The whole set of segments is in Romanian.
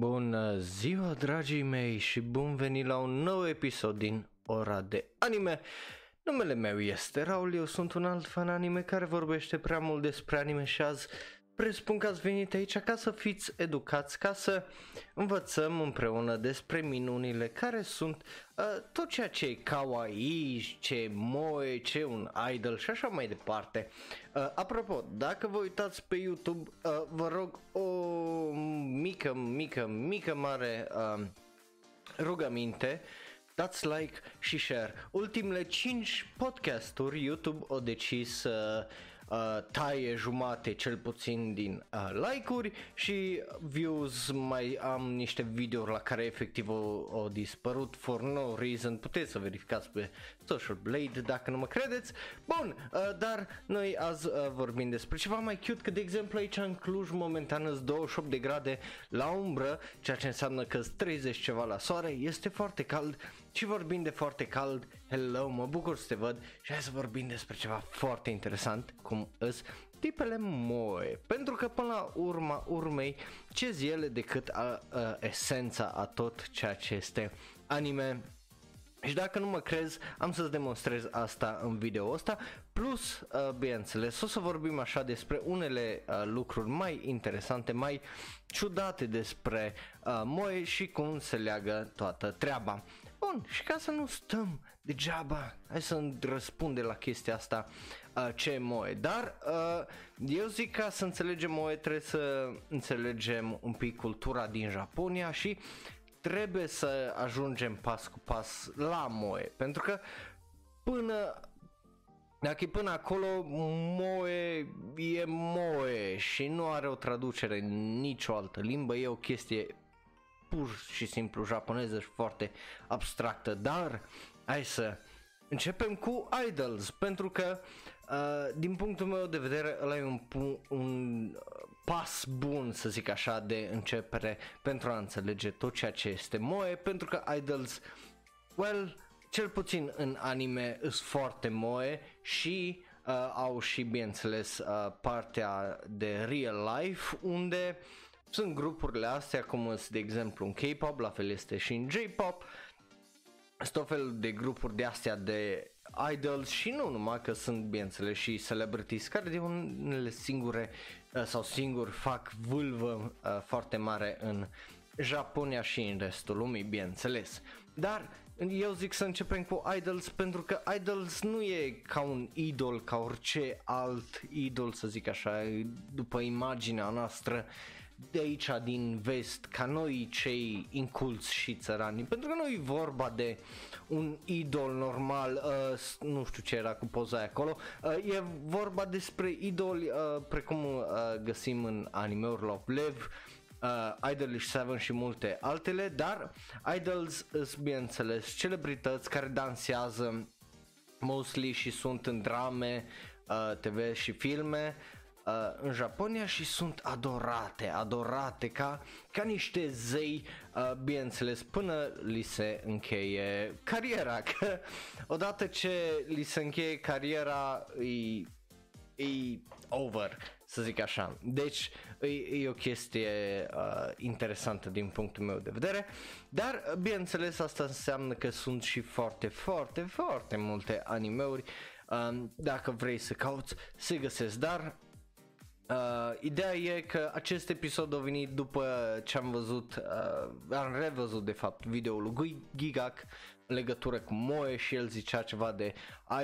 Bună ziua, dragii mei, și bun venit la un nou episod din Ora de Anime. Numele meu este Raul, eu sunt un alt fan anime care vorbește prea mult despre anime și azi presupun că ați venit aici ca să fiți educați, ca să învățăm împreună despre minunile care sunt uh, tot ceea ce e kawaii, ce e moe, ce e un idol și așa mai departe. Uh, apropo, dacă vă uitați pe YouTube, uh, vă rog o mică, mică, mică mare uh, rugăminte dați like și share. Ultimele 5 podcasturi YouTube au decis să uh, uh, taie jumate cel puțin din uh, like-uri și views mai am niște videouri la care efectiv au, au dispărut for no reason, puteți să verificați pe Social Blade dacă nu mă credeți. Bun, uh, dar noi azi uh, vorbim despre ceva mai cute, că de exemplu aici în Cluj momentan sunt 28 de grade la umbră, ceea ce înseamnă că 30 ceva la soare, este foarte cald și vorbim de foarte cald, hello, mă bucur să te văd și hai să vorbim despre ceva foarte interesant, cum îs tipele moe, pentru că până la urma urmei, ce zi ele decât a, a, esența a tot ceea ce este anime. Și dacă nu mă crezi, am să-ți demonstrez asta în video ăsta, plus, uh, bineînțeles, o să vorbim așa despre unele uh, lucruri mai interesante, mai ciudate despre uh, Moe și cum se leagă toată treaba. Bun, și ca să nu stăm degeaba, hai să răspunde la chestia asta uh, ce e Moe. Dar uh, eu zic ca să înțelegem Moe trebuie să înțelegem un pic cultura din Japonia și trebuie să ajungem pas cu pas la Moe. Pentru că până dacă e până acolo, Moe e Moe și nu are o traducere în nicio altă limbă, e o chestie pur și simplu japoneză și foarte abstractă, dar hai să începem cu Idols, pentru că uh, din punctul meu de vedere ăla e un, un pas bun, să zic așa, de începere pentru a înțelege tot ceea ce este moe, pentru că Idols, well, cel puțin în anime sunt foarte moe și uh, au și, bineînțeles, uh, partea de real life, unde sunt grupurile astea, cum sunt, de exemplu, în K-pop, la fel este și în J-pop, sunt tot fel de grupuri de astea de idols și nu numai că sunt, bineînțeles, și celebrities care de unele singure uh, sau singuri fac vâlvă uh, foarte mare în Japonia și în restul lumii, bineînțeles. Dar eu zic să începem cu Idols pentru că Idols nu e ca un idol, ca orice alt idol, să zic așa, după imaginea noastră de aici din vest, ca noi cei inculți și țărani, pentru că nu e vorba de un idol normal, uh, nu știu ce era cu poza aia acolo, uh, e vorba despre idoli uh, precum uh, găsim în anime-uri Love Live, uh, Idolish 7 și multe altele, dar Idols sunt bineînțeles celebrități care dansează mostly și sunt în drame, uh, TV și filme, uh, în Japonia și sunt adorate, adorate ca, ca niște zei, uh, bineînțeles, până li se încheie cariera. Că odată ce li se încheie cariera, e, e over, să zic așa. Deci e, e o chestie uh, interesantă din punctul meu de vedere, dar bineînțeles asta înseamnă că sunt și foarte, foarte, foarte multe animeuri. Uh, dacă vrei să cauți, se găsesc, dar Uh, ideea e că acest episod a venit după ce am văzut, uh, am revăzut de fapt videoul lui Gigak în legătură cu Moe și el zicea ceva de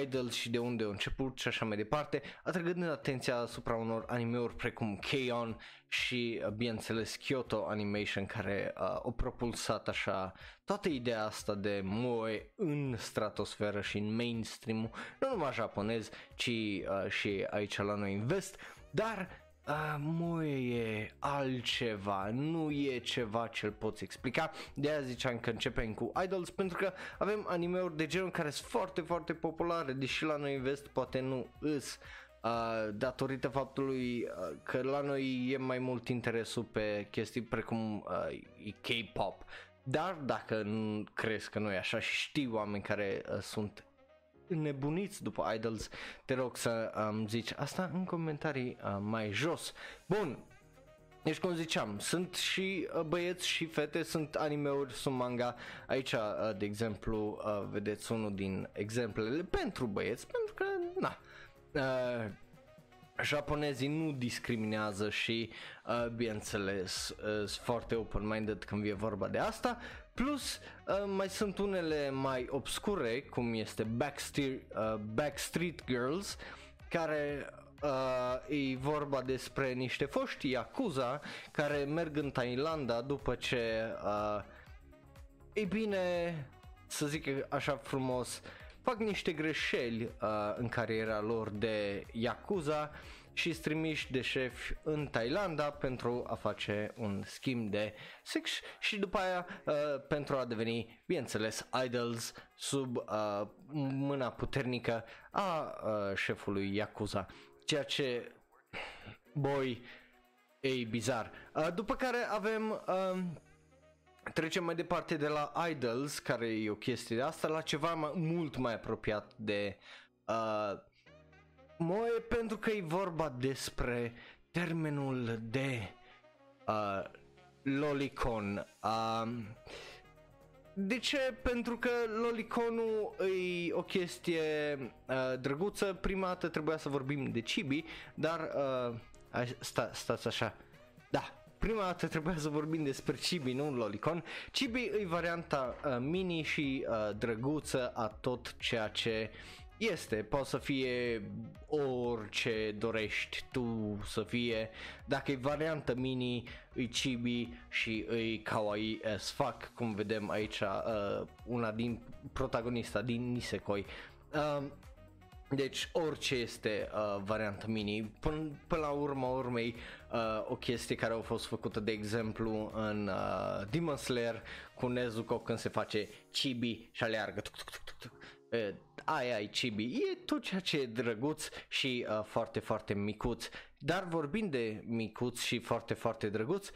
idol și de unde a început și așa mai departe, atrăgând atenția asupra unor animeuri precum K-On! și uh, bineînțeles Kyoto Animation care uh, au propulsat așa toată ideea asta de Moe în stratosferă și în mainstream nu numai japonez, ci uh, și aici la noi în vest, dar a, moe e altceva, nu e ceva ce-l poți explica. De aia ziceam că începem cu Idols pentru că avem animeuri de genul care sunt foarte, foarte populare, deși la noi în vest poate nu îs. Uh, datorită faptului uh, că la noi e mai mult interesul pe chestii precum uh, K-pop. Dar dacă nu crezi că nu e așa și știi oameni care uh, sunt înnebuniți după Idols, te rog să um, zici asta în comentarii uh, mai jos. Bun, deci cum ziceam, sunt și uh, băieți și fete, sunt animeuri, sunt manga. Aici, uh, de exemplu, uh, vedeți unul din exemplele pentru băieți, pentru că, na, japonezii nu discriminează și, bineînțeles, sunt foarte open-minded când e vorba de asta. Plus, mai sunt unele mai obscure, cum este Backstreet, Backstreet Girls, care uh, e vorba despre niște foști Yakuza care merg în Thailanda după ce, uh, e bine, să zic așa frumos, fac niște greșeli uh, în cariera lor de Yakuza și strimiși de șefi în Thailanda pentru a face un schimb de sex și după aia uh, pentru a deveni, bineînțeles, idols sub uh, mâna puternică a uh, șefului Yakuza ceea ce, boy, e bizar. Uh, după care avem, uh, trecem mai departe de la Idols, care e o chestie de asta, la ceva mai, mult mai apropiat de uh, Moe, pentru că e vorba despre termenul de uh, lolicon. Uh, de ce? Pentru că loliconul e o chestie uh, drăguță. Prima dată trebuia să vorbim de Chibi, dar uh, sta, stați așa. Da, prima dată trebuia să vorbim despre Chibi, nu un lolicon. Chibi e varianta uh, mini și uh, drăguță a tot ceea ce este, poate să fie orice dorești tu să fie, dacă e variantă mini, îi chibi și îi kawaii as fuck, cum vedem aici uh, una din protagonista din Nisekoi. Uh, deci orice este uh, varianta mini, până, până la urma urmei uh, o chestie care a fost făcută de exemplu în uh, Demon Slayer cu Nezuko când se face chibi și aleargă tuc, tuc, tuc, tuc, tuc. Uh, ai ai chibi, e tot ceea ce e drăguț și uh, foarte foarte micuț, dar vorbind de micuț și foarte foarte drăguț,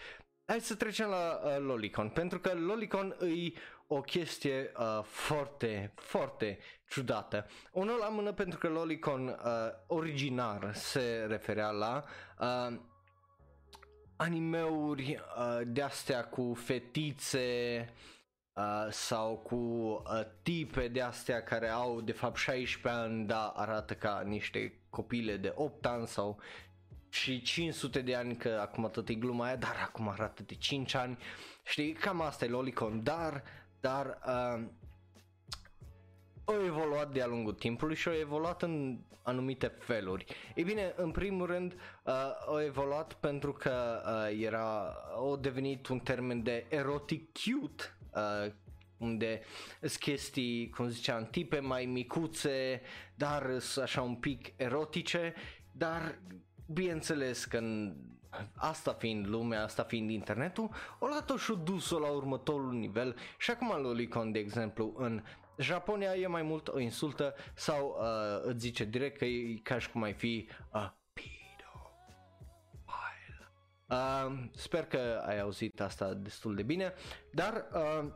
hai să trecem la uh, Lolicon, pentru că Lolicon e o chestie uh, foarte, foarte ciudată. Unul la mână pentru că Lolicon uh, originar se referea la uh, animeuri uh, de astea cu fetițe, Uh, sau cu uh, tipe de astea care au de fapt 16 ani, dar arată ca niște copile de 8 ani sau și 500 de ani, că acum tot e gluma aia, dar acum arată de 5 ani, știi, cam asta e Lolicon, dar, dar uh, au evoluat de-a lungul timpului și au evoluat în anumite feluri. Ei bine, în primul rând, uh, au evoluat pentru că uh, era, au devenit un termen de erotic cute, uh, unde sunt chestii, cum ziceam, tipe mai micuțe, dar așa un pic erotice, dar bineînțeles că în asta fiind lumea, asta fiind internetul, o luat-o și-o dus-o la următorul nivel și acum Lolicon, de exemplu, în Japonia e mai mult o insultă sau uh, îți zice direct că e ca și cum ai fi uh, pedo. Uh, sper că ai auzit asta destul de bine, dar uh,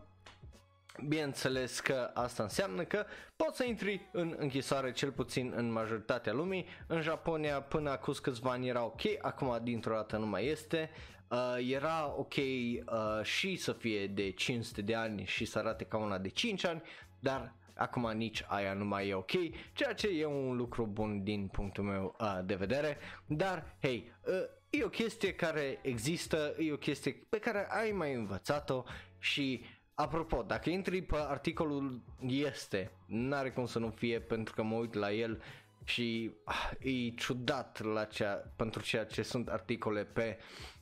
Bineînțeles că asta înseamnă că poți să intri în închisoare cel puțin în majoritatea lumii. În Japonia până acum câțiva ani era ok, acum dintr-o dată nu mai este. Uh, era ok uh, și să fie de 500 de ani și să arate ca una de 5 ani, dar acum nici aia nu mai e ok, ceea ce e un lucru bun din punctul meu uh, de vedere, dar hei, uh, e o chestie care există, e o chestie pe care ai mai învățat-o și Apropo, dacă intri pe articolul este, n-are cum să nu fie pentru că mă uit la el și ah, e ciudat la cea, pentru ceea ce sunt articole pe uh,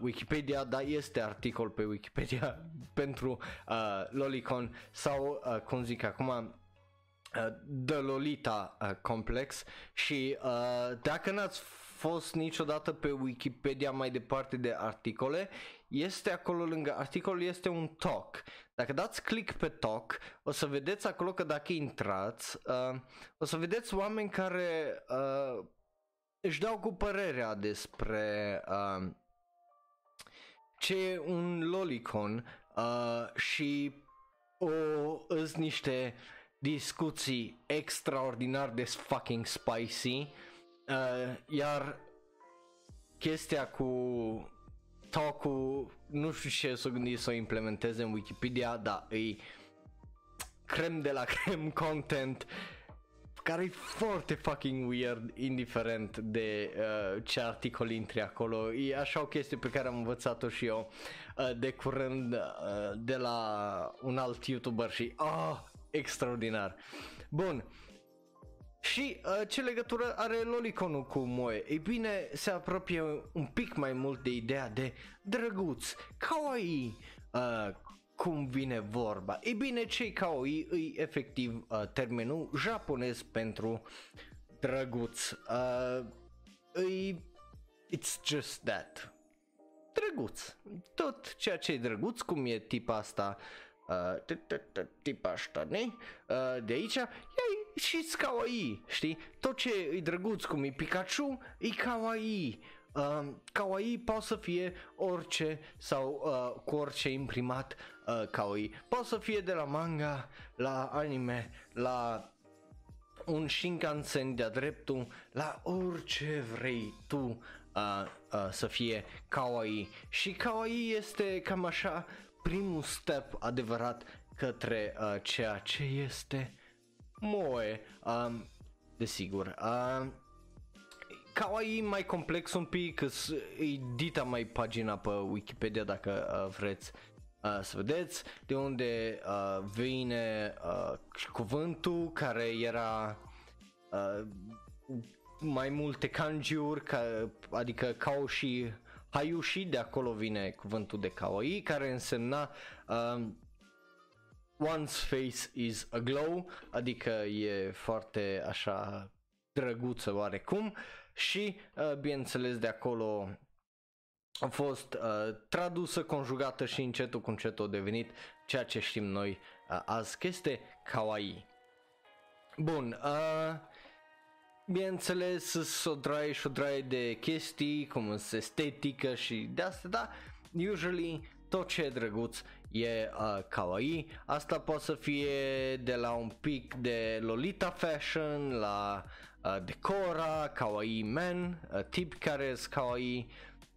Wikipedia, dar este articol pe Wikipedia pentru uh, Lolicon sau, uh, cum zic acum, uh, The Lolita uh, Complex și uh, dacă n-ați fost niciodată pe Wikipedia mai departe de articole, este acolo lângă articol este un talk. Dacă dați click pe talk, o să vedeți acolo că dacă intrați, uh, o să vedeți oameni care uh, își dau cu părerea despre uh, ce e un lolicon uh, și o îs niște discuții extraordinar de fucking spicy uh, iar chestia cu talk-ul, nu știu ce s-o gândit să o implementeze în Wikipedia, dar e crem de la crem content care e foarte fucking weird, indiferent de uh, ce articol intri acolo. E așa o chestie pe care am învățat-o și eu uh, de curând uh, de la un alt YouTuber și ah, extraordinar. Bun, și uh, ce legătură are Loliconul cu Moe? Ei bine, se apropie un pic mai mult de ideea de drăguț, kawaii, uh, cum vine vorba. Ei bine, cei kawaii îi efectiv uh, termenul japonez pentru drăguț. Uh, îi, it's just that. Drăguț. Tot ceea ce e drăguț, cum e tipa asta uh, tipa asta, ne? Uh, de aici, și kawaii, știi? Tot ce e drăguț cum e Pikachu, e kawaii. Uh, kawaii poate să fie orice sau uh, cu orice imprimat uh, kawaii. Poate să fie de la manga, la anime, la un Shinkansen de-a dreptul, la orice vrei tu uh, uh, să fie kawaii. Și kawaii este cam așa primul step adevărat către uh, ceea ce este moe, um, desigur. Uh, Kawaii mai complex un pic, e dita mai pagina pe Wikipedia dacă uh, vreți uh, să vedeți de unde uh, vine uh, cuvântul care era uh, mai multe kanjiuri, ca, adică kao și Hayushi, de acolo vine cuvântul de kawaii, care însemna uh, one's face is a glow, adică e foarte așa drăguță oarecum și uh, bineînțeles de acolo a fost uh, tradusă, conjugată și încetul cu încetul a devenit ceea ce știm noi uh, azi, că este kawaii. Bun, uh, bineînțeles o draie și o draie de chestii, cum sunt estetică și de asta, da, usually tot ce e drăguț e uh, kawaii. Asta poate să fie de la un pic de Lolita Fashion la uh, Decora, kawaii men, uh, tip care sunt kawaii.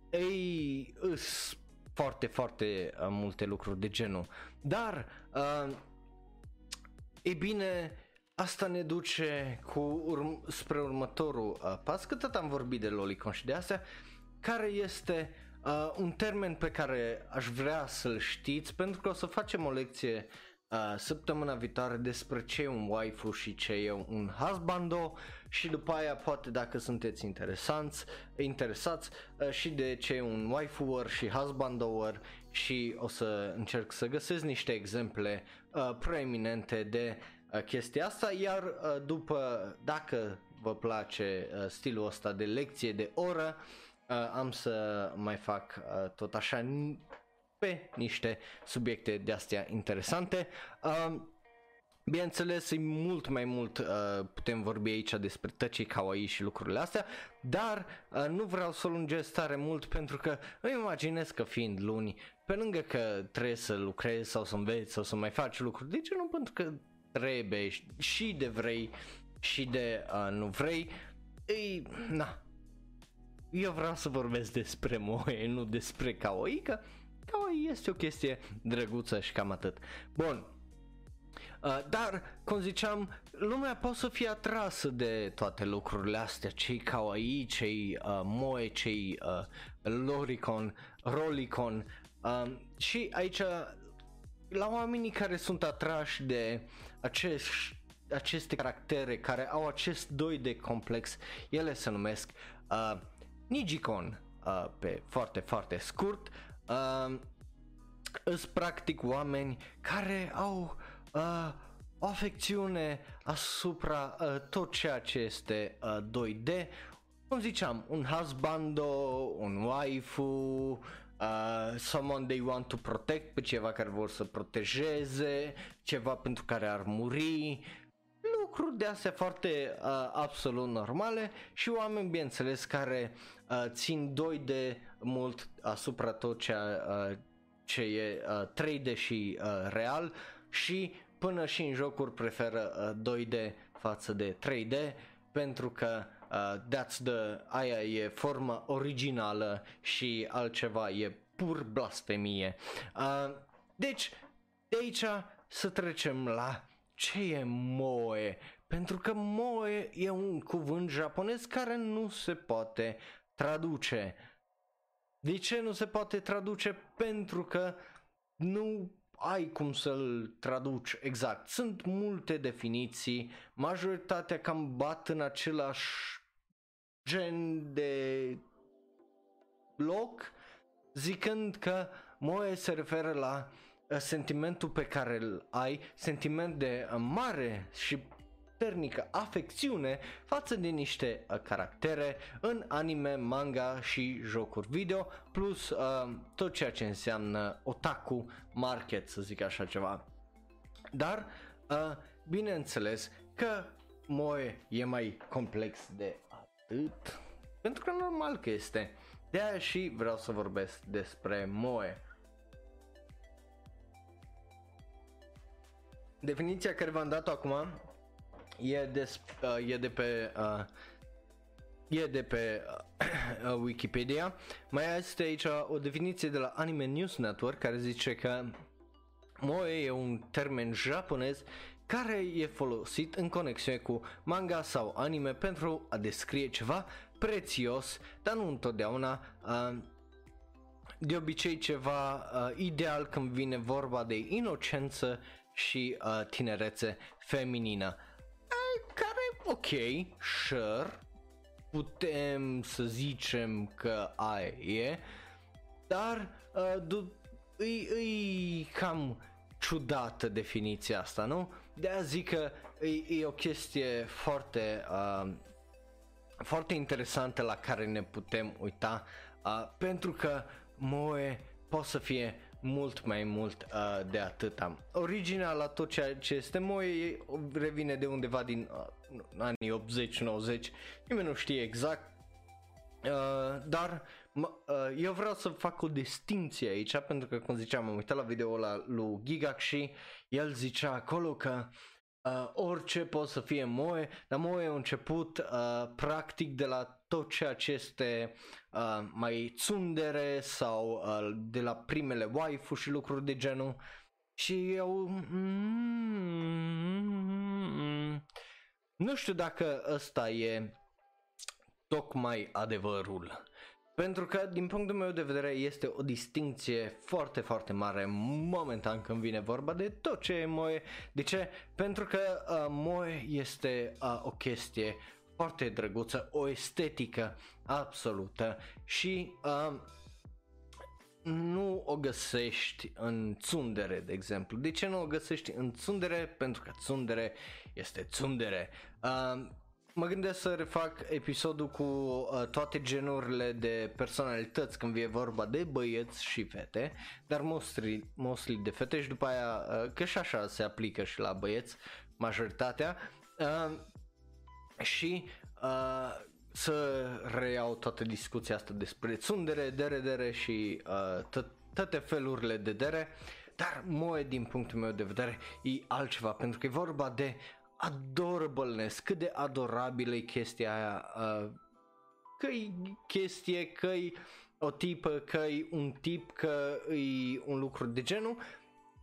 Ei, îs foarte, foarte uh, multe lucruri de genul. Dar, uh, e bine, asta ne duce cu urm- spre următorul uh, pas, că tot am vorbit de Lolicon și de astea, care este uh, un termen pe care aș vrea să-l știți, pentru că o să facem o lecție uh, săptămâna viitoare despre ce e un waifu și ce e un husbando și după aia poate dacă sunteți interesanți, interesați uh, și de ce e un waifu și husbando și o să încerc să găsesc niște exemple uh, preeminente de uh, chestia asta, iar uh, după, dacă vă place uh, stilul ăsta de lecție de oră, uh, am să mai fac uh, tot așa pe niște subiecte de astea interesante. Uh, Bineînțeles, e mult mai mult uh, putem vorbi aici despre tăcii kawaii și lucrurile astea, dar uh, nu vreau să o lungesc tare mult pentru că îmi imaginez că fiind luni, pe lângă că trebuie să lucrezi sau să înveți sau să mai faci lucruri, de ce nu? Pentru că trebuie și de vrei și de uh, nu vrei, ei, na, eu vreau să vorbesc despre moe, nu despre kawaii, că kawaii este o chestie drăguță și cam atât. Bun, Uh, dar, cum ziceam, lumea poate să fie atrasă de toate lucrurile astea, cei kawaii, cei uh, moe, cei uh, loricon, rolicon uh, și aici la oamenii care sunt atrași de acești, aceste caractere care au acest doi de complex, ele se numesc uh, Nijicon uh, pe foarte, foarte scurt. Uh, sunt practic oameni care au uh, o afecțiune asupra uh, tot ceea ce este uh, 2D. Cum ziceam, un husbando, un waifu, uh, someone they want to protect, pe ceva care vor să protejeze, ceva pentru care ar muri, lucruri de astea foarte uh, absolut normale și oameni bineînțeles care uh, țin 2D mult asupra tot ceea uh, ce e uh, 3D și uh, real și până și în jocuri preferă uh, 2D față de 3D pentru că uh, that's the, aia e forma originală și altceva e pur blasfemie. Uh, deci, de aici să trecem la ce e moe, pentru că moe e un cuvânt japonez care nu se poate traduce. De ce nu se poate traduce? Pentru că nu ai cum să-l traduci exact. Sunt multe definiții, majoritatea cam bat în același gen de loc, zicând că moe se referă la uh, sentimentul pe care îl ai, sentiment de uh, mare și puternică afecțiune față de niște uh, caractere în anime, manga și jocuri video, plus uh, tot ceea ce înseamnă otaku market, să zic așa ceva. Dar, uh, bineînțeles că Moe e mai complex de atât, pentru că normal că este. De aia și vreau să vorbesc despre Moe. Definiția care v-am dat-o acum e de, uh, e de pe uh, e de pe uh, Wikipedia. Mai este aici o definiție de la Anime News Network care zice că moe e un termen japonez care e folosit în conexiune cu manga sau anime pentru a descrie ceva prețios, dar nu întotdeauna uh, de obicei ceva uh, ideal când vine vorba de inocență și uh, tinerețe feminină care, ok, sure, putem să zicem că aia e, dar uh, îi, îi cam ciudată definiția asta, nu? De a zic că e, e o chestie foarte, uh, foarte interesantă la care ne putem uita, uh, pentru că Moe poate să fie mult mai mult uh, de atâta. Originea la tot ceea ce este Moe revine de undeva din uh, anii 80-90, nimeni nu știe exact, uh, dar uh, eu vreau să fac o distinție aici pentru că cum ziceam am uitat la video la lui Gigac și el zicea acolo că uh, orice poate să fie Moe, dar Moe a început uh, practic de la tot ceea ce este uh, mai tsundere sau uh, de la primele waifu și lucruri de genul. Și eu... Mm, nu știu dacă ăsta e tocmai adevărul. Pentru că, din punctul meu de vedere, este o distinție foarte, foarte mare momentan când vine vorba de tot ce e Moe. De ce? Pentru că uh, Moe este uh, o chestie foarte drăguță, o estetică absolută și uh, nu o găsești în tsundere, de exemplu. De ce nu o găsești în tsundere? Pentru că tsundere este tsundere. Uh, mă gândesc să refac episodul cu uh, toate genurile de personalități când vine vorba de băieți și fete, dar mostly, mostly de fete și după aia, uh, că și așa se aplică și la băieți majoritatea. Uh, și uh, să reiau toată discuția asta despre tsundere, dere, dere și uh, toate felurile de dere, dar moe din punctul meu de vedere e altceva pentru că e vorba de adorableness, cât de adorabilă e chestia aia, uh, că e chestie, că e o tipă, că e un tip, că e un lucru de genul,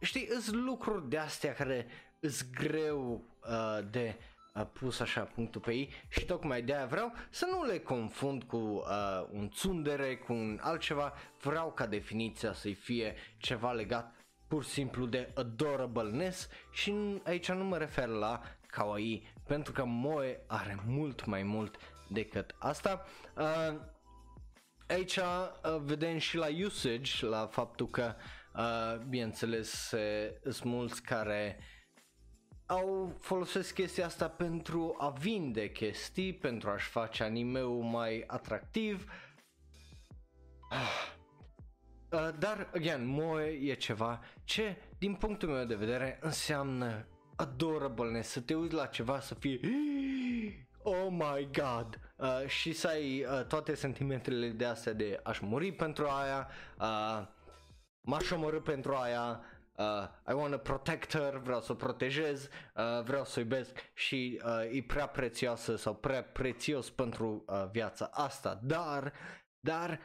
știi, sunt lucruri de astea care îs greu uh, de a pus așa punctul pe ei și tocmai de aia vreau să nu le confund cu uh, un tsundere, cu un altceva, vreau ca definiția să-i fie ceva legat pur și simplu de adorableness și aici nu mă refer la kawaii pentru că Moe are mult mai mult decât asta. Uh, aici uh, vedem și la usage, la faptul că uh, bineînțeles sunt mulți care uh, au folosesc chestia asta pentru a vinde chestii, pentru a-și face anime-ul mai atractiv. Uh, dar, again, moe e ceva ce, din punctul meu de vedere, înseamnă adorableness, să te uiți la ceva să fie oh my god. Uh, și să ai uh, toate sentimentele de astea de aș muri pentru aia, uh, m-aș omorâ pentru aia, uh, I want to protect her, vreau să o protejez, uh, vreau să o iubesc și uh, e prea prețioasă sau prea prețios pentru uh, viața asta, dar, dar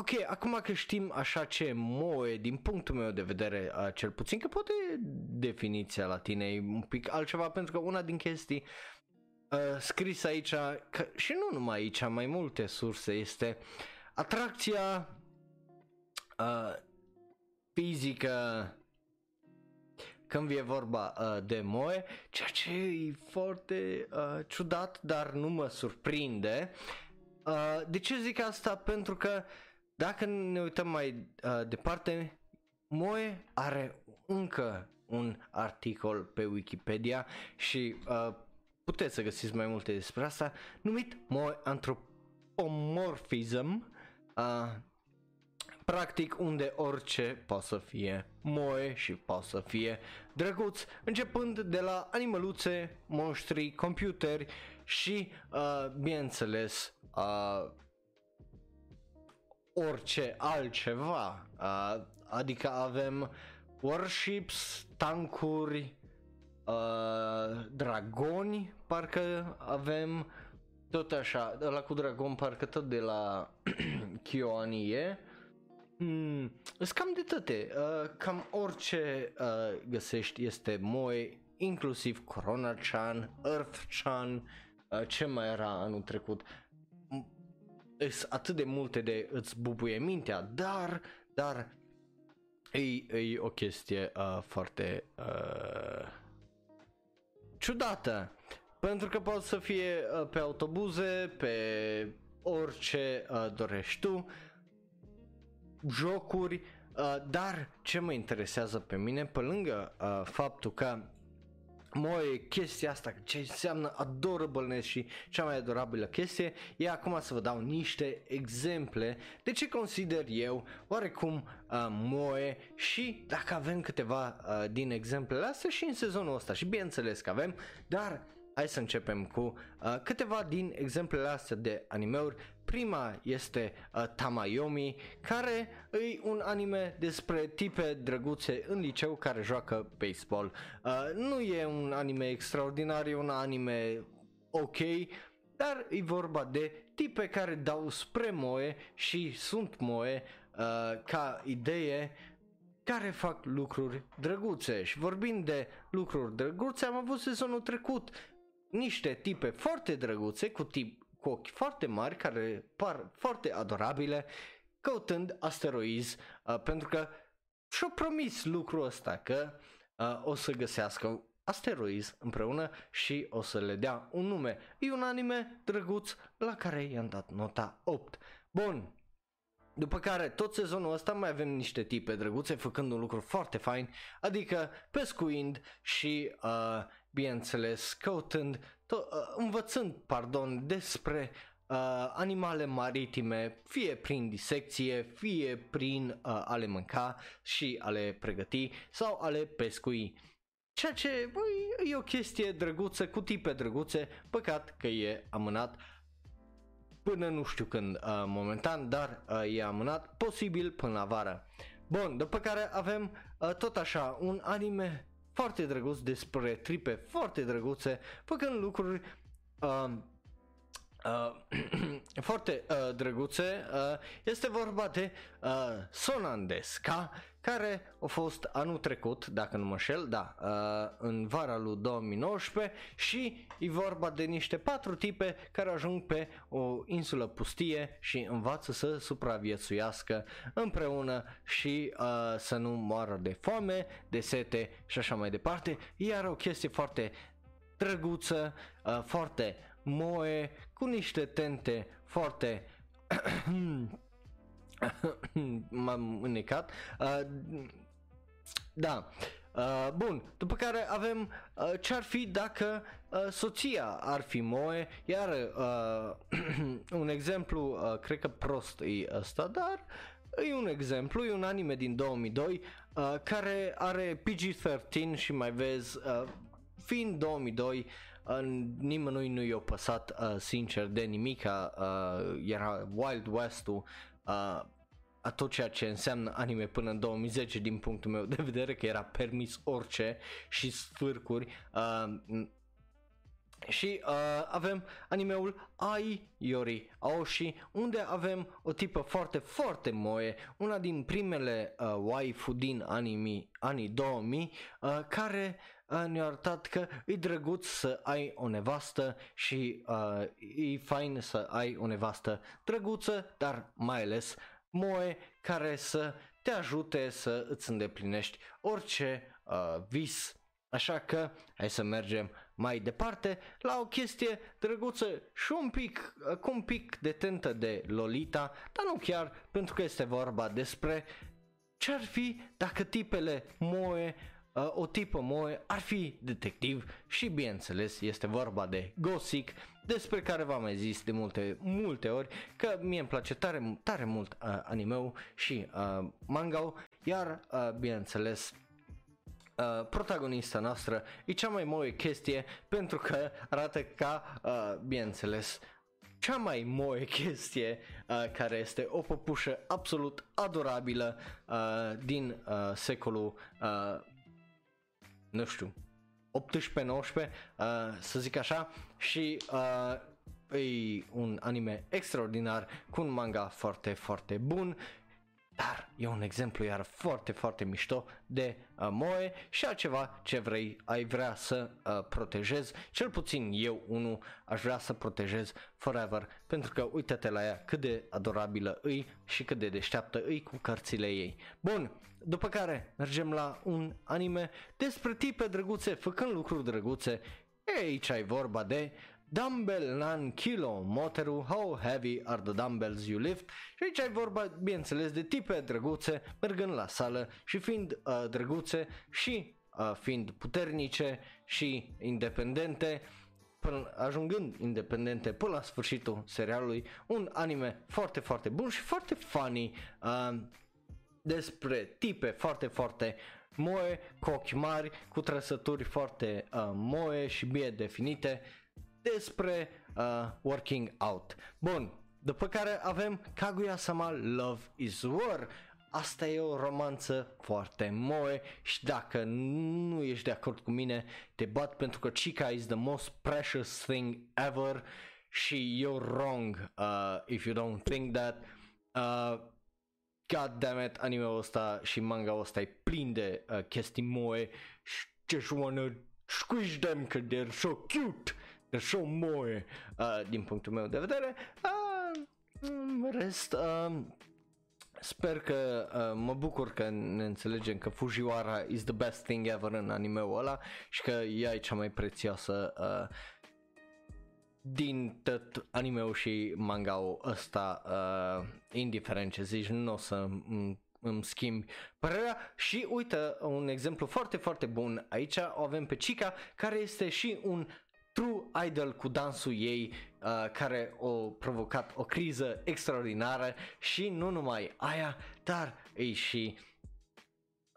ok, acum că știm așa ce moe, din punctul meu de vedere, uh, cel puțin, că poate definiția la tine e un pic altceva, pentru că una din chestii uh, scris aici, că, și nu numai aici, mai multe surse, este atracția uh, fizică când vine vorba uh, de moe, ceea ce e foarte uh, ciudat, dar nu mă surprinde. Uh, de ce zic asta? Pentru că dacă ne uităm mai uh, departe, Moe are încă un articol pe Wikipedia și uh, puteți să găsiți mai multe despre asta, numit Moe Anthropomorphism, uh, practic unde orice poate să fie moe și poate să fie drăguț, începând de la animăluțe, monștri, computeri și, uh, bineînțeles, uh, orice altceva. Uh, adică avem warships, tancuri, uh, dragoni, parcă avem tot așa, la cu dragon parcă tot de la Kyoani e. Hmm, cam de toate, uh, cam orice uh, găsești este moi, inclusiv Corona-chan, Earth-chan, uh, ce mai era anul trecut, sunt atât de multe de îți bubuie mintea, dar, dar e, e o chestie uh, foarte uh, ciudată. Pentru că poate să fie uh, pe autobuze, pe orice uh, dorești tu, jocuri, uh, dar ce mă interesează pe mine, pe lângă uh, faptul că Moe, chestia asta, ce înseamnă adorableness și cea mai adorabilă chestie, e acum să vă dau niște exemple de ce consider eu oarecum uh, Moe și dacă avem câteva uh, din exemplele astea și în sezonul ăsta și bineînțeles că avem, dar hai să începem cu uh, câteva din exemplele astea de animeuri. Prima este uh, Tamayomi, care e un anime despre tipe drăguțe în liceu care joacă baseball. Uh, nu e un anime extraordinar, e un anime ok, dar e vorba de tipe care dau spre moe și sunt moe uh, ca idee care fac lucruri drăguțe și vorbind de lucruri drăguțe am avut sezonul trecut niște tipe foarte drăguțe cu, tip, cu ochi foarte mari care par foarte adorabile căutând asteroizi uh, pentru că și-au promis lucrul ăsta că uh, o să găsească asteroizi împreună și o să le dea un nume. E un anime drăguț la care i-am dat nota 8. Bun, după care tot sezonul ăsta mai avem niște tipe drăguțe făcând un lucru foarte fain, adică pescuind și uh, bineînțeles, căutând, to- uh, învățând, pardon, despre uh, animale maritime, fie prin disecție, fie prin uh, a le mânca și a le pregăti sau a le pescui. Ceea ce băi, e o chestie drăguță, cu tipe drăguțe, păcat că e amânat până nu știu când uh, momentan, dar uh, e amânat, posibil până la vară. Bun, după care avem uh, tot așa un anime foarte drăguț despre tripe foarte drăguțe, făcând lucruri uh, uh, foarte uh, drăguțe. Uh, este vorba de uh, Sonandesca, care a fost anul trecut, dacă nu mă șel, da, uh, în vara lui 2019 și e vorba de niște patru tipe care ajung pe o insulă pustie și învață să supraviețuiască împreună și uh, să nu moară de foame, de sete și așa mai departe. Iar o chestie foarte drăguță, uh, foarte moe, cu niște tente foarte m-am înnecat. Uh, da. Uh, bun, după care avem uh, ce ar fi dacă uh, soția ar fi moe, iar uh, un exemplu, uh, cred că prost e ăsta, dar e un exemplu, e un anime din 2002 uh, care are PG-13 și mai vezi, uh, fiind 2002, uh, nimănui nu i-a păsat uh, sincer de nimica, uh, era Wild West-ul, uh, a tot ceea ce înseamnă anime până în 2010 din punctul meu de vedere că era permis orice și sfârcuri uh, și uh, avem animeul Ai Yori Aoshi, unde avem o tipă foarte, foarte moe, una din primele uh, waifu din anime, anii 2000, uh, care uh, ne-a arătat că e drăguț să ai o nevastă și uh, e fain să ai o nevastă drăguță, dar mai ales moe care să te ajute să îți îndeplinești orice uh, vis. Așa că hai să mergem mai departe la o chestie drăguță și un pic, cu un pic de tentă de Lolita, dar nu chiar pentru că este vorba despre ce ar fi dacă tipele moe, o tipă moe ar fi detectiv și bineînțeles este vorba de Gosic despre care v-am mai zis de multe, multe ori că mie îmi place tare, tare mult uh, animeul și uh, manga iar uh, bineînțeles uh, protagonista noastră e cea mai moe chestie pentru că arată ca, uh, bineînțeles, cea mai moe chestie uh, care este o păpușă absolut adorabilă uh, din uh, secolul, uh, nu știu, 18-19, uh, să zic așa, și uh, e un anime extraordinar cu un manga foarte, foarte bun dar e un exemplu iar foarte, foarte mișto de uh, moe și altceva ce vrei, ai vrea să uh, protejezi, cel puțin eu unul aș vrea să protejez forever, pentru că uite-te la ea cât de adorabilă îi și cât de deșteaptă îi cu cărțile ei. Bun, după care mergem la un anime despre tipe drăguțe, făcând lucruri drăguțe, aici ai vorba de Dumbbell nan kilo, moteru, how heavy are the dumbbells you lift? Și aici ai vorba, bineînțeles, de tipe drăguțe mergând la sală și fiind uh, drăguțe și uh, fiind puternice și independente, până, ajungând independente până la sfârșitul serialului, un anime foarte, foarte bun și foarte funny. Uh, despre tipe foarte, foarte moe, cu ochi mari, cu trăsături foarte uh, moe și bine definite despre uh, Working Out. Bun, după care avem Kaguya-sama Love is War. Asta e o romanță foarte moe și dacă nu ești de acord cu mine, te bat pentru că Chica is the most precious thing ever și you're wrong uh, if you don't think that. Uh, God damn it, anime-ul ăsta și manga-ul ăsta e plin de uh, chestii moe și just wanna squish them că they're so cute show more uh, din punctul meu de vedere. Uh, în rest, uh, sper că uh, mă bucur că ne înțelegem că Fujiwara is the best thing ever în anime-ul ăla și că ea e cea mai prețioasă uh, din tot anime-ul și manga-ul ăsta, uh, indiferent ce zici, nu o să îmi schimbi părerea. Și uite un exemplu foarte foarte bun aici o avem pe Chica care este și un True Idol cu dansul ei uh, care o provocat o criză extraordinară și nu numai aia, dar e și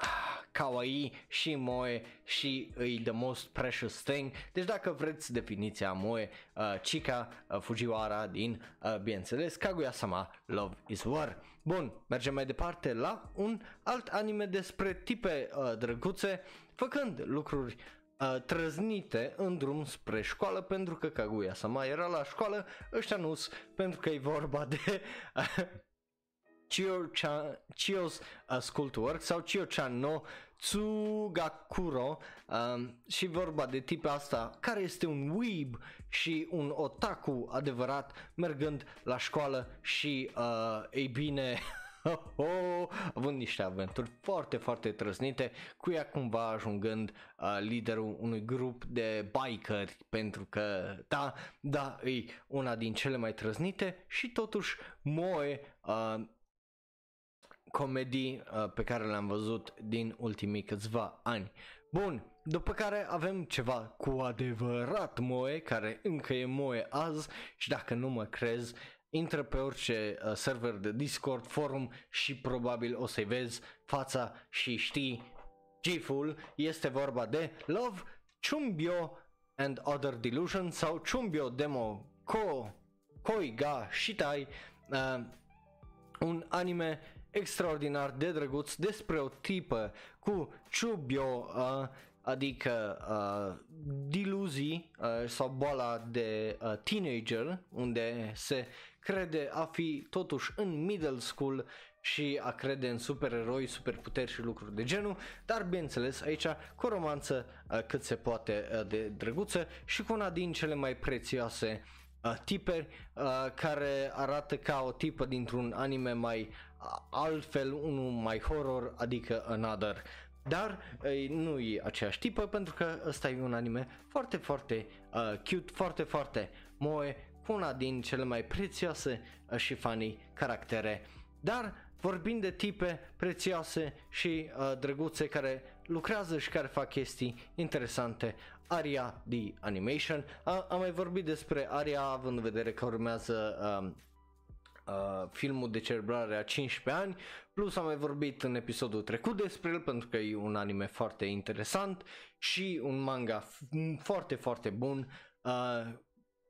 uh, kawaii și moe și e the most precious thing. Deci dacă vreți definiția moe, uh, Chica uh, Fujiwara din, uh, bineînțeles, Kaguya-sama Love is War. Bun, mergem mai departe la un alt anime despre tipe uh, drăguțe, făcând lucruri uh, trăznite în drum spre școală pentru că Kaguya Sama era la școală, ăștia nu pentru că e vorba de uh, Chio's uh, School to Work sau Chio-chan no Tsugakuro uh, și vorba de tipul asta care este un weeb și un otaku adevărat mergând la școală și uh, ei bine oh, având niște aventuri foarte, foarte trăznite, cu ea cumva ajungând uh, liderul unui grup de bikeri, pentru că, da, da, e una din cele mai trăznite și totuși moe uh, comedii uh, pe care le-am văzut din ultimii câțiva ani. Bun, după care avem ceva cu adevărat moe, care încă e moe azi și dacă nu mă crezi, intră pe orice uh, server de Discord, forum și probabil o să-i vezi fața și știi giful este vorba de Love Chumbio and Other Delusion sau Chumbio Demo Ko Koi Ga Shitai uh, un anime extraordinar de drăguț despre o tipă cu Chubio uh, adică uh, diluzii uh, sau boala de uh, teenager, unde se crede a fi totuși în middle school și a crede în supereroi, superputeri și lucruri de genul, dar bineînțeles aici cu o romanță uh, cât se poate uh, de drăguță și cu una din cele mai prețioase uh, tiperi uh, care arată ca o tipă dintr-un anime mai uh, altfel, unul mai horror, adică Another. Dar uh, nu e aceeași tipă pentru că ăsta e un anime foarte, foarte uh, cute, foarte, foarte moe, cu una din cele mai prețioase uh, și funny caractere. Dar vorbind de tipe prețioase și uh, drăguțe care lucrează și care fac chestii interesante, Aria de Animation. A, am mai vorbit despre Aria având în vedere că urmează uh, uh, filmul de celebrare a 15 ani, plus am mai vorbit în episodul trecut despre el pentru că e un anime foarte interesant și un manga f- foarte foarte bun, uh,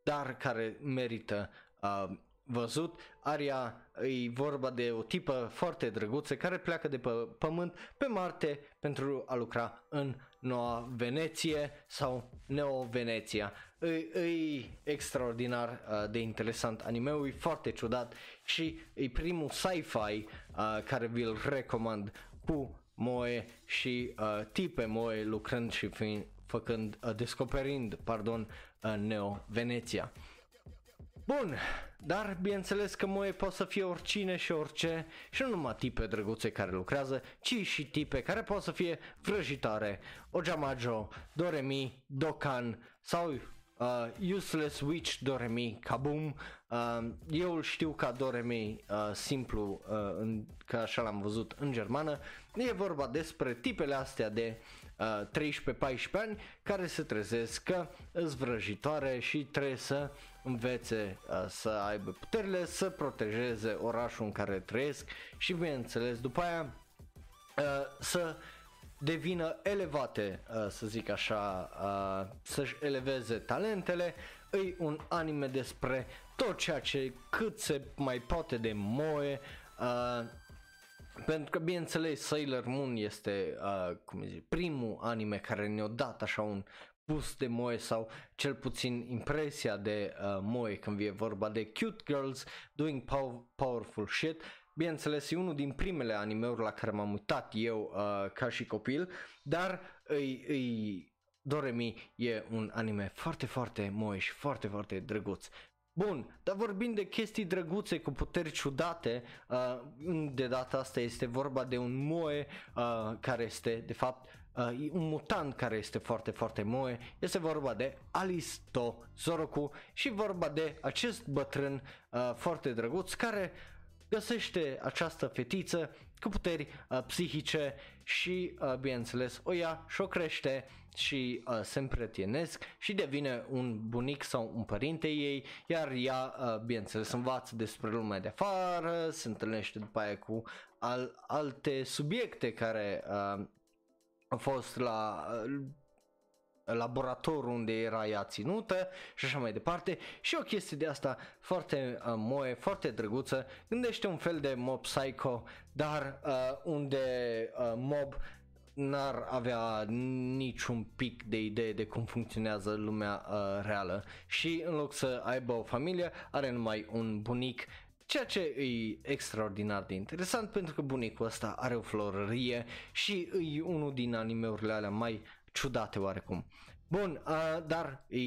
dar care merită uh, văzut. Aria e vorba de o tipă foarte drăguță care pleacă de pe pământ pe Marte pentru a lucra în Noua Veneție sau Neo-Veneția. E, e extraordinar uh, de interesant animeul, e foarte ciudat și e primul sci-fi uh, care vi-l recomand cu moe și uh, tipe moe lucrând și fiind, făcând, uh, descoperind, pardon, uh, Neo-Veneția. Bun, dar bineînțeles că moe pot să fie oricine și orice și nu numai tipe drăguțe care lucrează, ci și tipe care pot să fie vrăjitoare, Ojamajo, Doremi, Dokan sau uh, Useless Witch Doremi, Kaboom. Uh, eu îl știu ca Doremi uh, simplu, uh, în, că așa l-am văzut în germană. E vorba despre tipele astea de uh, 13-14 ani care se trezesc că îți vrăjitoare și trebuie să învețe uh, să aibă puterile, să protejeze orașul în care trăiesc și bineînțeles după aia uh, să devină elevate, uh, să zic așa, uh, să-și eleveze talentele, e un anime despre tot ceea ce cât se mai poate de moe, uh, pentru că, bineînțeles, Sailor Moon este, uh, cum zice, primul anime care ne-a dat așa un pus de moe sau cel puțin impresia de uh, moe când e vorba de cute girls doing pow- powerful shit. Bineînțeles, e unul din primele animeuri la care m-am uitat eu uh, ca și copil, dar îi, îi Doremi e un anime foarte, foarte moe și foarte, foarte drăguț. Bun, dar vorbind de chestii drăguțe cu puteri ciudate, uh, de data asta este vorba de un moe uh, care este de fapt uh, un mutant care este foarte, foarte moe. Este vorba de Alisto Zoroku și vorba de acest bătrân uh, foarte drăguț care găsește această fetiță cu puteri uh, psihice și, uh, bineînțeles, o ia și o crește și uh, se împretienesc și devine un bunic sau un părinte ei, iar ea, uh, bineînțeles, învață despre lumea de afară, se întâlnește după aia cu al- alte subiecte care uh, au fost la uh, laboratorul unde era ea ținută și așa mai departe. Și o chestie de asta foarte uh, moe, foarte drăguță, gândește un fel de mob psycho, dar uh, unde uh, mob n-ar avea niciun pic de idee de cum funcționează lumea uh, reală. Și în loc să aibă o familie are numai un bunic Ceea ce e extraordinar de interesant pentru că bunicul ăsta are o florărie și e unul din animeurile alea mai ciudate oarecum. Bun, uh, dar e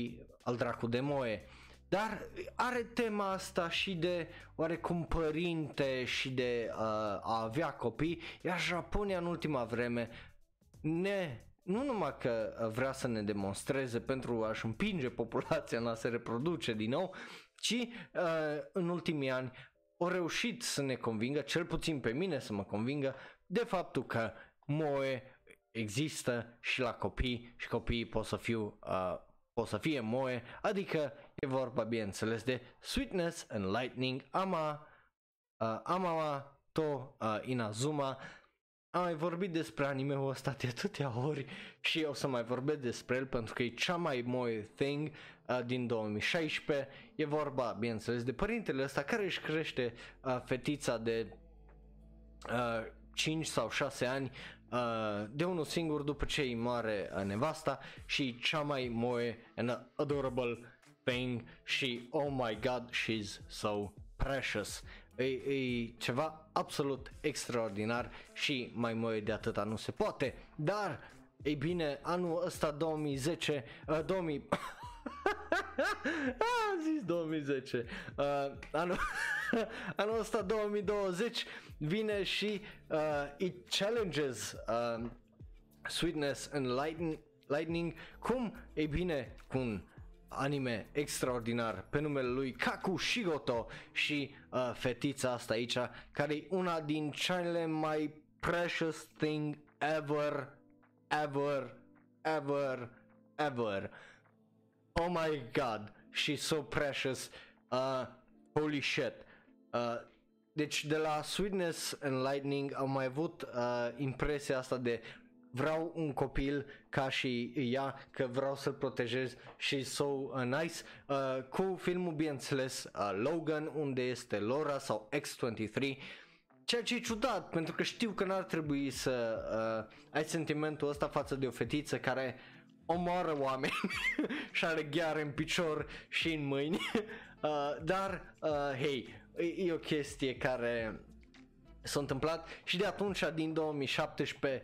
al dracu de moe. Dar are tema asta și de oarecum părinte și de uh, a avea copii, iar Japonia în ultima vreme ne nu numai că vrea să ne demonstreze pentru a-și împinge populația în a se reproduce din nou, ci uh, în ultimii ani au reușit să ne convingă, cel puțin pe mine să mă convingă, de faptul că moe există și la copii și copiii pot să, fiu, uh, pot să fie moe, adică e vorba bineînțeles de Sweetness and Lightning Ama, uh, Amama To uh, Inazuma, am mai vorbit despre anime-ul ăsta de atâtea ori și o să mai vorbesc despre el pentru că e cea mai moe thing uh, din 2016. E vorba, bineînțeles, de părintele ăsta care își crește uh, fetița de uh, 5 sau 6 ani uh, de unul singur după ce îi moare uh, nevasta și cea mai moe and adorable thing și oh my god she's so precious. E, e ceva absolut extraordinar și mai moe de atâta nu se poate, dar ei bine, anul ăsta 2010, uh, 2000 Am zis 2010. Uh, anul, anul ăsta 2020 vine și uh, it challenges uh, Sweetness and Lightning, Lightning cum, e bine, cu un anime extraordinar pe numele lui Kaku Shigoto și uh, fetița asta aici, care e una din cele mai precious thing ever, ever, ever, ever. Oh my god, she's so precious. Uh, holy shit. Uh, deci de la Sweetness and Lightning am mai avut uh, impresia asta de vreau un copil ca și ea, că vreau să-l protejez și so uh, nice. Uh, cu filmul, bineînțeles, uh, Logan, unde este Laura sau X-23, Ceea ce e ciudat, pentru că știu că n-ar trebui să uh, ai sentimentul ăsta față de o fetiță care omoară oameni și are gheare în picior și în mâini. Uh, dar, uh, hei, e, e o chestie care s-a întâmplat și de atunci, din 2017,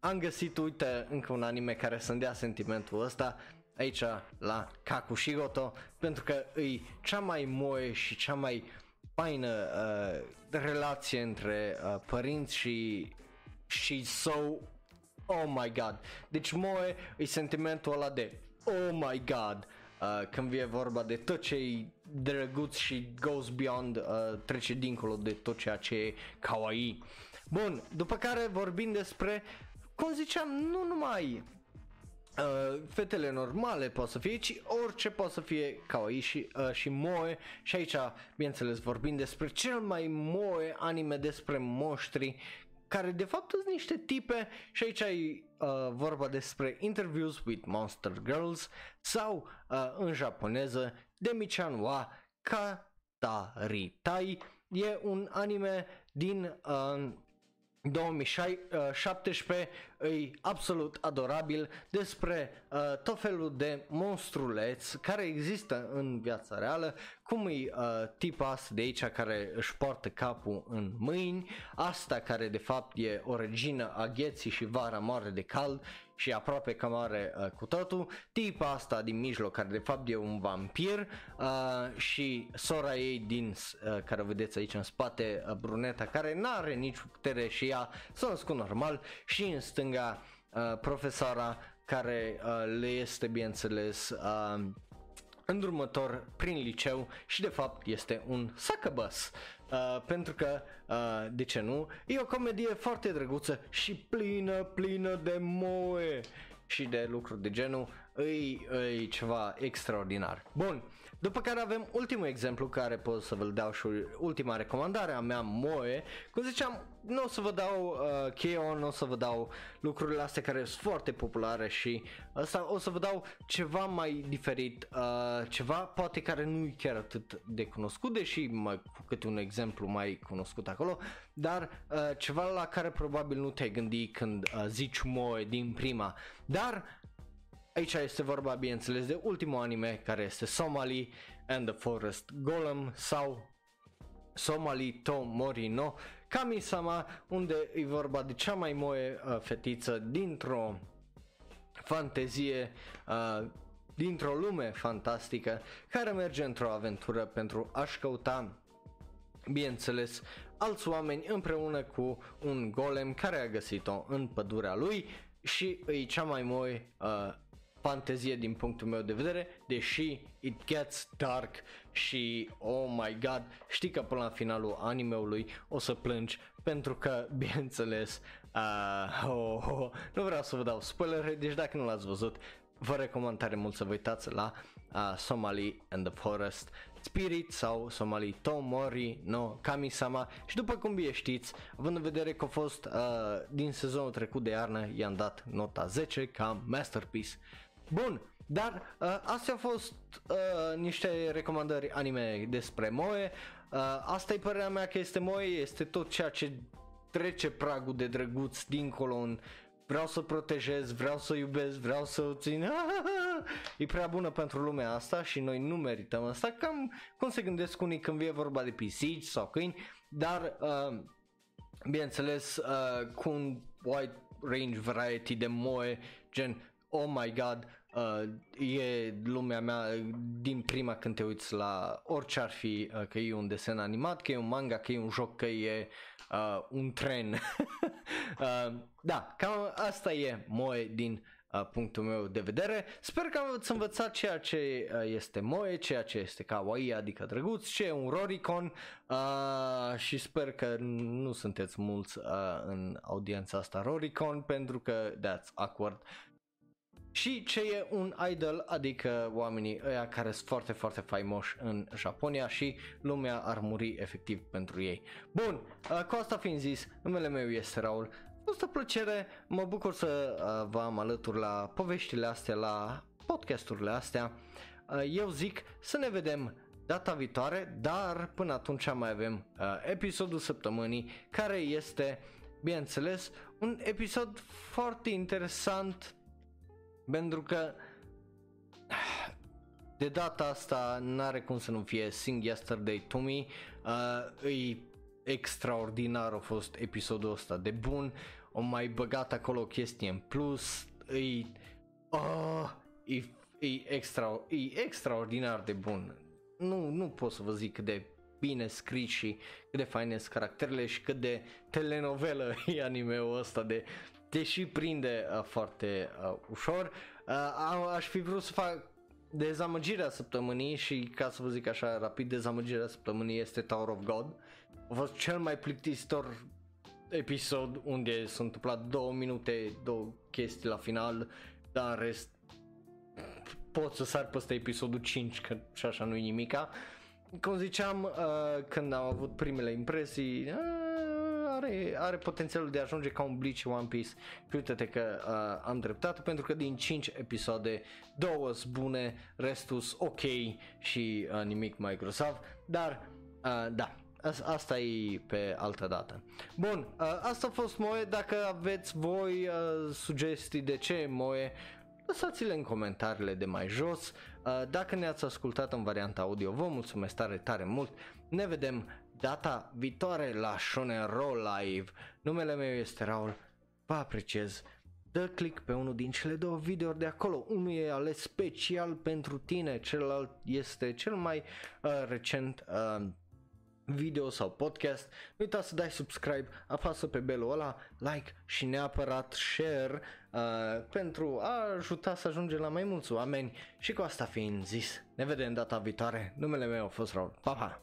am găsit, uite, încă un anime care să-mi dea sentimentul ăsta aici la Kakushigoto pentru că e cea mai moe și cea mai faină uh, relație între uh, părinți și și so oh my god. Deci moe e sentimentul ăla de oh my god uh, când vine vorba de tot ce e drăguț și goes beyond uh, trece dincolo de tot ceea ce e kawaii. Bun, după care vorbim despre cum ziceam, nu numai uh, fetele normale pot să fie, ci orice pot să fie kawaii și, uh, și moe. Și aici, bineînțeles, vorbim despre cel mai moe anime despre moștri care de fapt sunt niște tipe și aici ai uh, vorba despre Interviews with Monster Girls sau uh, în japoneză Demi-chan wa Kataritai. E un anime din uh, 2017 e absolut adorabil despre uh, tot felul de monstruleți care există în viața reală, cum e uh, tipa asta de aici care își poartă capul în mâini, asta care de fapt e o regină a gheții și vara moare de cald și aproape cam are uh, cu totul, tipa asta din mijloc care de fapt e un vampir uh, și sora ei din uh, care o vedeți aici în spate, uh, bruneta care nu are nici putere și ea s-a născut normal și în stânga uh, profesoara care uh, le este bineînțeles uh, îndrumător prin liceu și de fapt este un succubus. Uh, pentru că, uh, de ce nu, e o comedie foarte drăguță și plină, plină de moe și de lucruri de genul, e, e ceva extraordinar. Bun, după care avem ultimul exemplu care pot să vă-l dau și ultima recomandare a mea, Moe. Cum ziceam, nu o să vă dau uh, Keo, nu o să vă dau lucrurile astea care sunt foarte populare și asta o să vă dau ceva mai diferit, uh, ceva poate care nu e chiar atât de cunoscut, deși mai cu câte un exemplu mai cunoscut acolo, dar uh, ceva la care probabil nu te-ai gândit când uh, zici Moe din prima. Dar Aici este vorba, bineînțeles, de ultimul anime care este Somali and the Forest Golem sau Somali to Mori no Kami-sama, unde e vorba de cea mai moe uh, fetiță dintr-o fantezie, uh, dintr-o lume fantastică care merge într-o aventură pentru a-și căuta, bineînțeles, alți oameni împreună cu un golem care a găsit-o în pădurea lui și e cea mai moe uh, fantezie din punctul meu de vedere, deși it gets dark și oh my god, știi că până la finalul animeului o să plângi pentru că, bineînțeles, uh, oh, oh, nu vreau să vă dau spoilere, deci dacă nu l-ați văzut, vă recomand tare mult să vă uitați la uh, Somali and the Forest Spirit sau Somali Tomori no Kami-sama. Și după cum bine știți, având în vedere că a fost uh, din sezonul trecut de iarnă, i-am dat nota 10 ca masterpiece Bun, dar uh, astea au fost uh, niște recomandări anime despre Moe. Uh, asta e părerea mea că este Moe, este tot ceea ce trece pragul de drăguț dincolo în vreau să protejez, vreau să iubesc, vreau să o țin, e prea bună pentru lumea asta și noi nu merităm asta, cam cum se gândesc unii când vine vorba de pisici sau câini, dar uh, bineînțeles uh, cu un wide range variety de moe, gen oh my god, uh, e lumea mea din prima când te uiți la orice ar fi, uh, că e un desen animat, că e un manga, că e un joc, că e uh, un tren. uh, da, cam asta e Moe din uh, punctul meu de vedere. Sper că ați învățat ceea ce uh, este Moe, ceea ce este kawaii, adică drăguț, ce e un Roricon uh, și sper că nu sunteți mulți uh, în audiența asta Roricon pentru că that's awkward și ce e un idol, adică oamenii ăia care sunt foarte, foarte faimoși în Japonia și lumea ar muri efectiv pentru ei. Bun, uh, cu asta fiind zis, numele meu este Raul, a fost o plăcere, mă bucur să uh, vă am alături la poveștile astea, la podcasturile astea. Uh, eu zic să ne vedem data viitoare, dar până atunci mai avem episodul săptămânii care este, bineînțeles, un episod foarte interesant pentru că de data asta n-are cum să nu fie Sing Yesterday to Me. Uh, e extraordinar a fost episodul ăsta de bun. O mai băgat acolo o chestie în plus. E, uh, e, e, extra, e extraordinar de bun. Nu, nu pot să vă zic cât de bine scris și cât de faine sunt caracterele și cât de telenovelă e anime-ul ăsta de deși prinde uh, foarte uh, ușor. Uh, aș fi vrut să fac dezamăgirea săptămânii și ca să vă zic așa rapid, dezamăgirea săptămânii este Tower of God. A fost cel mai plictisitor episod unde s-au întâmplat două minute, două chestii la final, dar în rest pot să sar peste episodul 5 că și așa nu-i nimica. Cum ziceam, uh, când am avut primele impresii, uh, are, are potențialul de a ajunge ca un Bleach One Piece și uite-te că uh, am dreptate pentru că din 5 episoade, două sunt bune, restul sunt ok și uh, nimic mai grosav, dar uh, da, asta e pe altă dată. Bun, uh, asta a fost Moe, dacă aveți voi uh, sugestii de ce e Moe, lăsați-le în comentariile de mai jos. Uh, dacă ne-ați ascultat în varianta audio, vă mulțumesc tare, tare mult. Ne vedem data viitoare la Shonen Roll Live. Numele meu este Raul, vă apreciez. Dă click pe unul din cele două videouri de acolo. Unul e ales special pentru tine, celălalt este cel mai uh, recent uh, video sau podcast. Nu uita să dai subscribe, apasă pe belul ăla, like și neapărat share uh, pentru a ajuta să ajungem la mai mulți oameni. Și cu asta fiind zis, ne vedem data viitoare. Numele meu a fost Raul. Pa, pa!